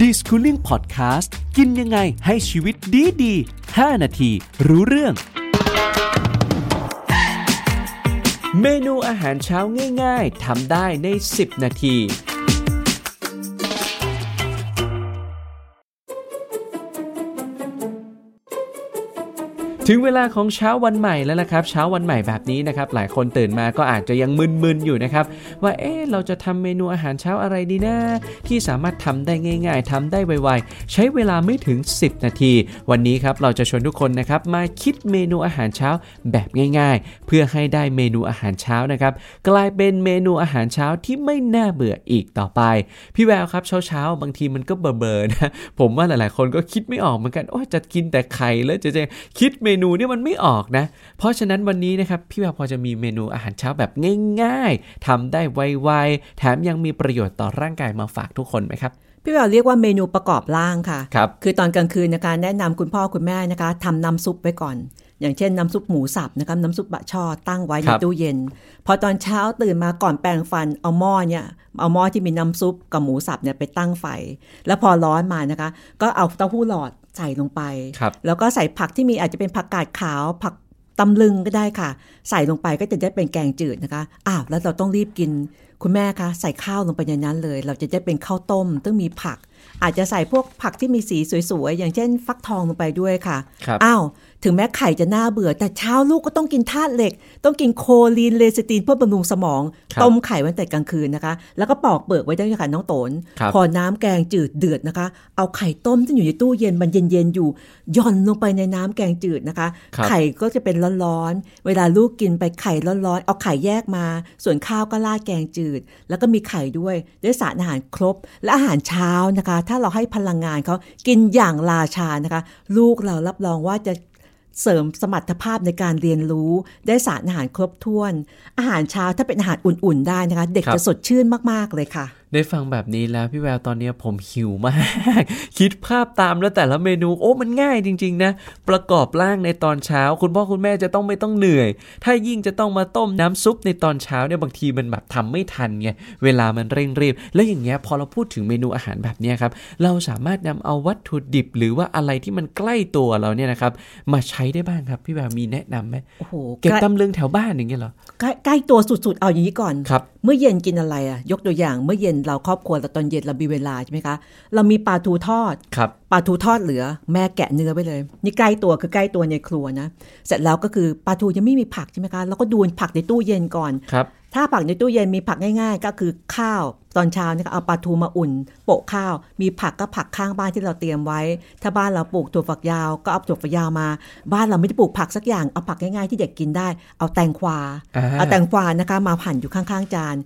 d i s c o o l i n g Podcast กินยังไงให้ชีวิตดีดี5นาที รู้เรื่อง เมนูอาหารเช้าง่าย ๆทำได้ใน 10 นาที ถึงเวลาของเช้าวันใหม่แล้วนะครับ เช้าวันใหม่แบบนี้นะครับ หลายคนตื่นมาก็อาจจะยังมึนๆอยู่นะครับ ว่าเอ๊ะเราจะทำเมนูอาหารเช้าอะไรดีนะ ที่สามารถทำได้ง่าย ๆทำได้ไวๆ ใช้เวลาไม่ถึง 10 นาที วันนี้ครับเราจะชวนทุกคนนะครับมาคิดเมนูอาหารเช้าแบบง่าย ๆ เพื่อให้ได้เมนูอาหารเช้านะครับ กลายเป็นเมนูอาหารเช้าที่ไม่น่าเบื่ออีกต่อไป พี่แววครับเช้าๆบางทีมันก็เบลอๆนะผมว่าหลายๆ คนก็คิดไม่ออกเหมือนกันโอ้จะกินแต่ไข่แล้วจะจะคิดเมนูเนี่ยมันไม่ออกนะ เพราะฉะนั้นวันนี้นะครับพี่แววพอจะมีเมนูอาหารเช้าแบบง่ายๆทำได้ไวๆ แถมยังมีประโยชน์ต่อร่างกายมาฝากทุกคนไหมครับพี่แววเรียกว่าเมนูประกอบร่างค่ะครับคือตอนกลางคืนนะคะแนะนำคุณพ่อคุณแม่นะคะทำน้ำซุปไว้ก่อน อย่างเช่นน้ำซุปหมูสับนะครับน้ำซุปบะช่อตั้งไว้คในรับตู้เย็น พอตอนเช้าตื่นมาก่อนแปรงฟันเอาหม้อเนี่ยเอาหม้อที่มีน้ำซุปกับหมูสับเนี่ยไปตั้งไฟ แล้วพอร้อนมานะคะ ก็เอาเต้าหู้หลอด ใส่ลงไปครับแล้วก็ใส่ผักที่มีอาจจะเป็นผักกาดขาว ผักตำลึงก็ได้ค่ะ ใส่ลงไปก็จะได้เป็นแกงจืดนะคะอ้าวแล้วเราต้องรีบกินคุณแม่คะใส่ข้าวลงไปในนั้นเลย เราจะได้เป็นข้าวต้มต้องมีผัก อาจจะใส่พวกผักที่มีสีสวยๆ อย่างเช่น ฟักทองลงไปด้วยค่ะครับอ้าว ถึงแม้ไข่จะน่าเบื่อ แต่เช้าลูกก็ต้องกินธาตุเหล็ก ต้องกินโคลีนเลซิตินเพื่อบำรุงสมองครับต้มไข่ไว้แต่กลางคืนนะคะ แล้วก็ปอกเปลือกไว้ด้วยค่ะน้องโตนครับพอน้ำแกงจืดเดือดนะคะ เอาไข่ต้มที่อยู่ในตู้เย็นมันเย็นๆอยู่หย่อนลงไปในน้ำแกงจืดนะคะครับไข่ก็จะเป็นร้อนๆเวลาลูกกินไปไข่ร้อนๆเอาไข่แยกมา ส่วนข้าวก็ราดแกงจืดแล้วก็มีไข่ด้วยได้สารอาหารครบ และอาหารเช้านะคะ ถ้าเราให้พลังงานเขากินอย่างราชานะคะ ลูกเรารับรองว่าจะเสริมสมรรถภาพในการเรียนรู้ ได้สารอาหารครบถ้วน อาหารเช้าถ้าเป็นอาหารอุ่นๆได้นะคะ เด็กจะสดชื่นมากๆเลยค่ะ ได้ฟังแบบนี้แล้วพี่แววตอนนี้ผมหิวมาก คิดภาพตามแล้วแต่ละเมนูโอ้มันง่ายจริง ๆ นะ ประกอบร่างในตอนเช้า คุณพ่อคุณแม่จะต้องไม่ต้องเหนื่อย ถ้ายิ่งจะต้องมาต้มน้ำซุปในตอนเช้าเนี่ยบางทีมันแบบทำไม่ทันไงเวลามันเร่งรีบ แล้วอย่างเงี้ยพอเราพูดถึงเมนูอาหารแบบเนี้ยครับเราสามารถนำเอาวัตถุดิบ หรือว่าอะไรที่มันใกล้ตัวเราเนี่ยนะครับมาใช้ได้บ้างครับพี่แววมีแนะนำไหมโอ้โหเก็บใกล้ตำลึงแถวบ้านอย่างเงี้ยเหรอใกล้ใกล้ตัวสุดๆเอาอย่างนี้ก่อนครับเมื่อเย็นกินอะไรอะยกตัวอย่างเมื่อเย็นเราครอบครัวเราตอนเย็นเรามีเวลาใช่ไหมคะ เรามีปลาทูทอดครับปลาทูทอดเหลือ แม่แกะเนื้อไปเลย นี่ใกล้ตัวคือใกล้ตัวในครัวนะ เสร็จแล้วก็คือปลาทูยังไม่มีผักใช่ไหมคะเราก็ดูผักในตู้เย็นก่อนครับถ้าผักในตู้เย็นมีผักง่ายๆ ก็คือข้าวตอนเช้าเนี่ยก็เอาปลาทูมาอุ่น โปะข้าว มีผักก็ผักข้างบ้านที่เราเตรียมไว้ ถ้าบ้านเราปลูกถั่วฝักยาวก็เอาถั่วฝักยาวมา บ้านเราไม่ได้ปลูกผักสักอย่างเอาผักง่ายๆที่เด็กกินได้ เอาแตงกวาอ่าเอาแตงกวานะคะมาหั่นอยู่ข้างๆจาน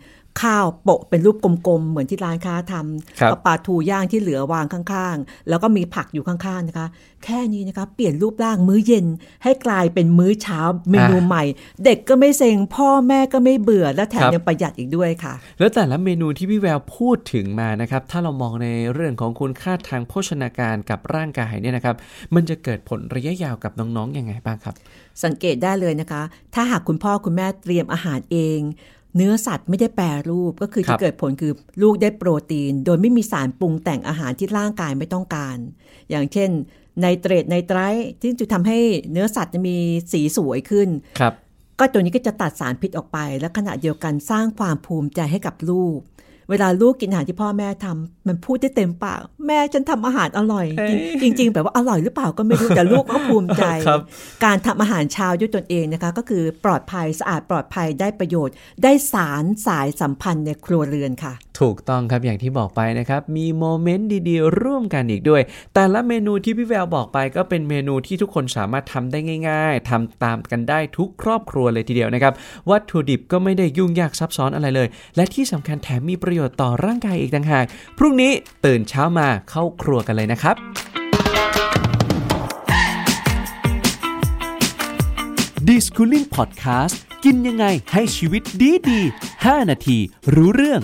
ข้าวโปะเป็นรูปกลมๆ เหมือนที่ร้านค้าทำครับเอาปลาทูย่างที่เหลือวางข้างๆ แล้วก็มีผักอยู่ข้างๆนะคะ แค่นี้นะคะ เปลี่ยนรูปร่างมื้อเย็นให้กลายเป็นมื้อเช้าเมนูใหม่ เด็กก็ไม่เซ็งพ่อแม่ก็ไม่เบื่อและแถมยังประหยัดอีกด้วยค่ะ แล้วแต่ละเมนูที่พี่แววพูดถึงมานะครับ ถ้าเรามองในเรื่องของคุณค่าทางโภชนาการกับร่างกายเนี่ยนะครับ มันจะเกิดผลระยะยาวกับน้องๆยังไงบ้างครับ สังเกตได้เลยนะคะ ถ้าหากคุณพ่อคุณแม่เตรียมอาหารเอง เนื้อสัตว์ไม่ได้แปรรูปก็คือครัจะบเกิดผลคือลูกได้โปรตีน โดยไม่มีสารปรุงแต่งอาหารที่ร่างกายไม่ต้องการ อย่างเช่นไนเตรตไนไตรท์ที่จะทำให้เนื้อสัตว์มีสีสวยขึ้นครับ ก็ตัวนี้ก็จะตัดสารพิษออกไป และขณะเดียวกันสร้างความภูมิใจให้กับลูก เวลาลูกกินอาหารที่พ่อแม่ทำมันพูดได้เต็มปาก แม่ฉันทำอาหารอร่อยเอ้ยจริงจริง ๆ แบบว่าอร่อยหรือเปล่าก็ไม่รู้แต่ลูกก็ภูมิใจครับการทำอาหารเช้าด้วยตนเองนะคะ ก็คือปลอดภัยสะอาดปลอดภัยได้ประโยชน์ ได้สารสายสัมพันธ์ในครัวเรือนค่ะ ถูกต้องครับอย่างที่บอกไปนะครับ มีโมเมนต์ดีๆ ร่วมกันอีกด้วย แต่ละเมนูที่พี่แววบอกไป ก็เป็นเมนูที่ทุกคนสามารถทำได้ง่าย ๆทำตามกันได้ทุกครอบครัวเลยทีเดียวนะครับ วัตถุดิบก็ไม่ได้ยุ่งยากซับซ้อนอะไรเลย และที่สำคัญแถมมีประโยชน์ต่อร่างกายอีกต่างหาก พรุ่งนี้ตื่นเช้ามาเข้าครัวกันเลยนะครับ d i s c o o l i n g Podcast กินยังไงให้ชีวิตดีดี 5 นาที รู้เรื่อง